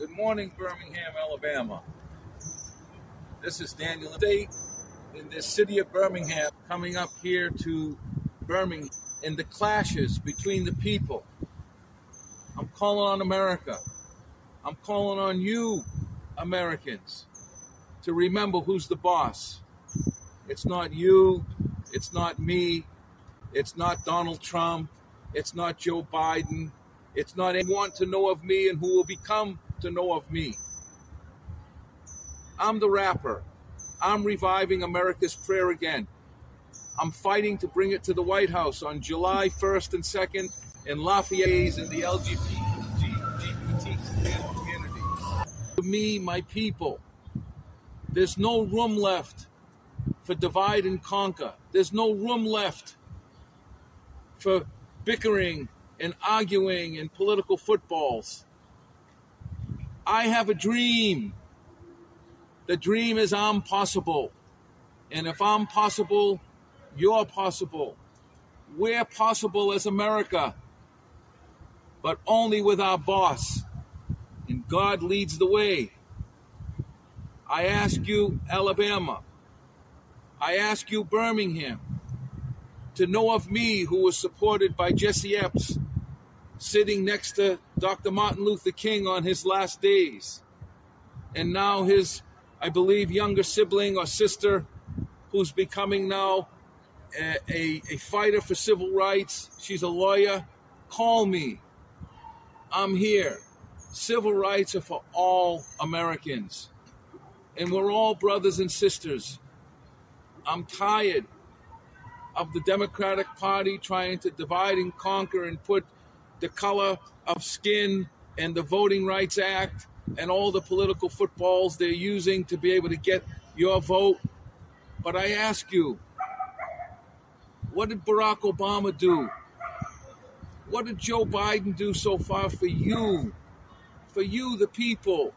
Good morning, Birmingham, Alabama. This is Daniel State in the city of Birmingham, coming up here to Birmingham in the clashes between the people. I'm calling on America. I'm calling on you, Americans, to remember who's the boss. It's not you, it's not me, it's not Donald Trump, it's not Joe Biden, it's not anyone to know of me and who will become to know of me. I'm the rapper. I'm reviving America's prayer again. I'm fighting to bring it to the White House on July 1st and 2nd in Lafayette's and the LGBT community. To me, my people, there's no room left for divide and conquer. There's no room left for bickering and arguing and political footballs. I have a dream. The dream is I'm possible. And if I'm possible, you're possible. We're possible as America, but only with our boss. And God leads the way. I ask you, Alabama. I ask you, Birmingham, to know of me who was supported by Jesse Epps sitting next to Dr. Martin Luther King on his last days. And now his, I believe, younger sibling or sister, who's becoming now a, a, a fighter for civil rights. She's a lawyer. Call me. I'm here. Civil rights are for all Americans. And we're all brothers and sisters. I'm tired of the Democratic Party trying to divide and conquer and put the color of skin and the Voting Rights Act and all the political footballs they're using to be able to get your vote. But I ask you, what did Barack Obama do? What did Joe Biden do so far for you? For you, the people.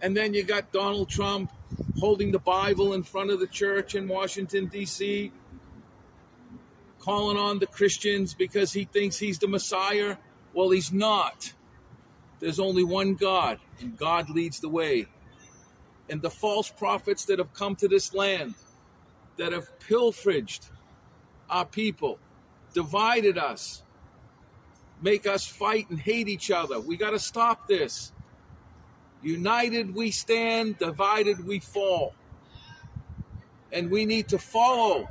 And then you got Donald Trump holding the Bible in front of the church in Washington, D.C., calling on the Christians because he thinks he's the Messiah. Well, he's not. There's only one God, and God leads the way. And the false prophets that have come to this land, that have pilfered our people, divided us, make us fight and hate each other. We got to stop this. United we stand, divided we fall. And we need to follow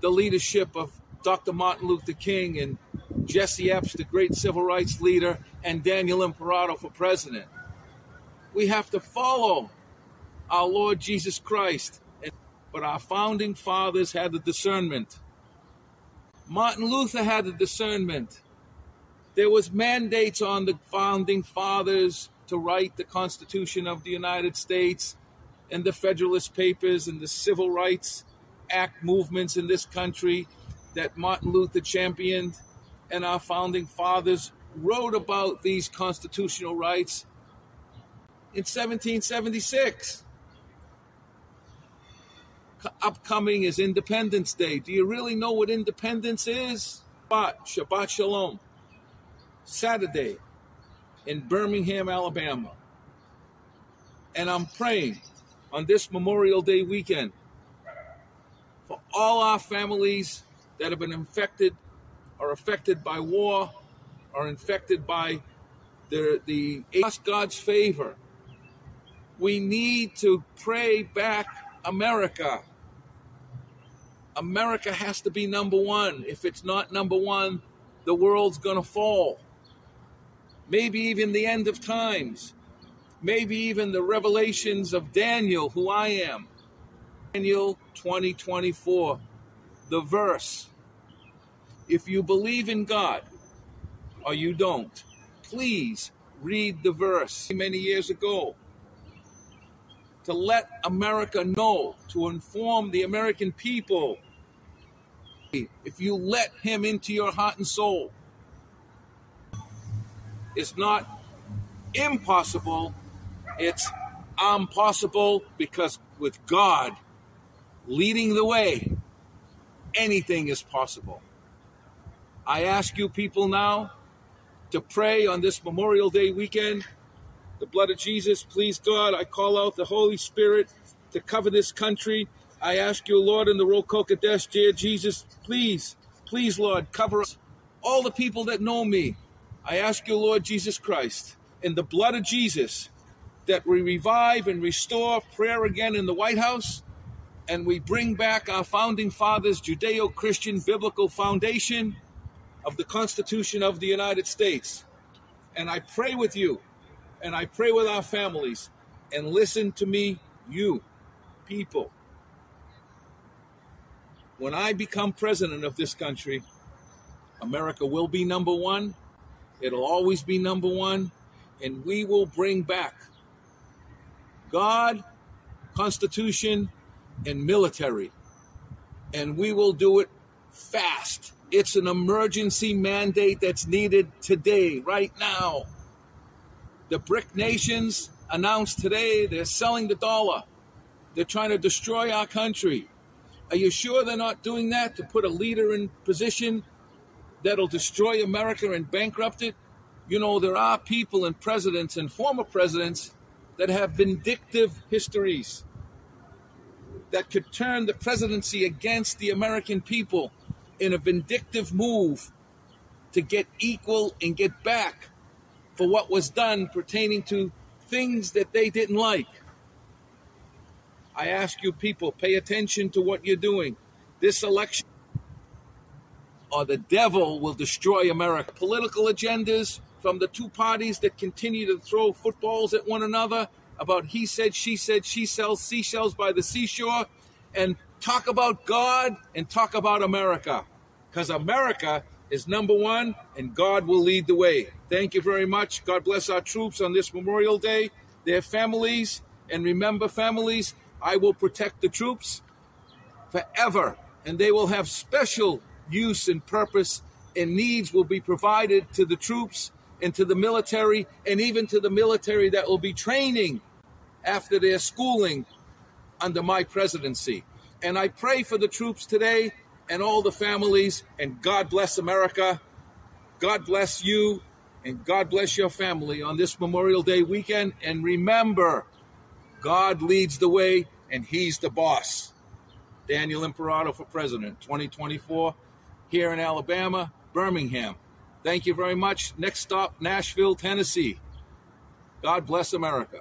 the leadership of Dr. Martin Luther King and Jesse Epps, the great civil rights leader, and Daniel Imperato for president. We have to follow our Lord Jesus Christ. But our founding fathers had the discernment. Martin Luther had the discernment. There was mandates on the founding fathers to write the Constitution of the United States and the Federalist Papers and the Civil Rights Act movements in this country that Martin Luther championed and our founding fathers wrote about these constitutional rights in 1776. Upcoming is Independence Day. Do you really know what independence is? Shabbat, Shabbat Shalom. Saturday in Birmingham, Alabama. And I'm praying on this Memorial Day weekend for all our families that have been infected are affected by war are infected by the, the God's favor. We need to pray back America. America has to be number one. If it's not number one, the world's going to fall. Maybe even the end of times. Maybe even the revelations of Daniel, who I am. Daniel 2024, the verse. If you believe in God or you don't, please read the verse many years ago to let America know, to inform the American people. If you let him into your heart and soul, it's not impossible, it's impossible because with God leading the way, anything is possible. I ask you people now to pray on this Memorial Day weekend the blood of Jesus. Please, God, I call out the Holy Spirit to cover this country. I ask you, Lord, in the Ruach HaKodesh, dear Jesus, please, please, Lord, cover us. All the people that know me, I ask you, Lord Jesus Christ, in the blood of Jesus, that we revive and restore prayer again in the White House and we bring back our founding fathers' Judeo Christian biblical foundation of the Constitution of the United States. And I pray with you, and I pray with our families, and listen to me, you people. When I become president of this country, America will be number one. It'll always be number one. And we will bring back God, Constitution, and military. And we will do it fast. It's an emergency mandate that's needed today, right now. The BRIC nations announced today they're selling the dollar. They're trying to destroy our country. Are you sure they're not doing that to put a leader in position that'll destroy America and bankrupt it? You know, there are people and presidents and former presidents that have vindictive histories that could turn the presidency against the American people in a vindictive move to get equal and get back for what was done pertaining to things that they didn't like. I ask you, people, pay attention to what you're doing. This election, or the devil will destroy America. Political agendas from the two parties that continue to throw footballs at one another about he said, she said, she sells seashells by the seashore, and talk about God and talk about America. Because America is number one and God will lead the way. Thank you very much. God bless our troops on this Memorial Day, their families, and remember, families, I will protect the troops forever, and they will have special use and purpose, and needs will be provided to the troops and to the military, and even to the military that will be training after their schooling under my presidency. And I pray for the troops today and all the families, and God bless America. God bless you, and God bless your family on this Memorial Day weekend. And remember, God leads the way, and He's the boss. Daniel Imperato for President 2024 here in Alabama, Birmingham. Thank you very much. Next stop, Nashville, Tennessee. God bless America.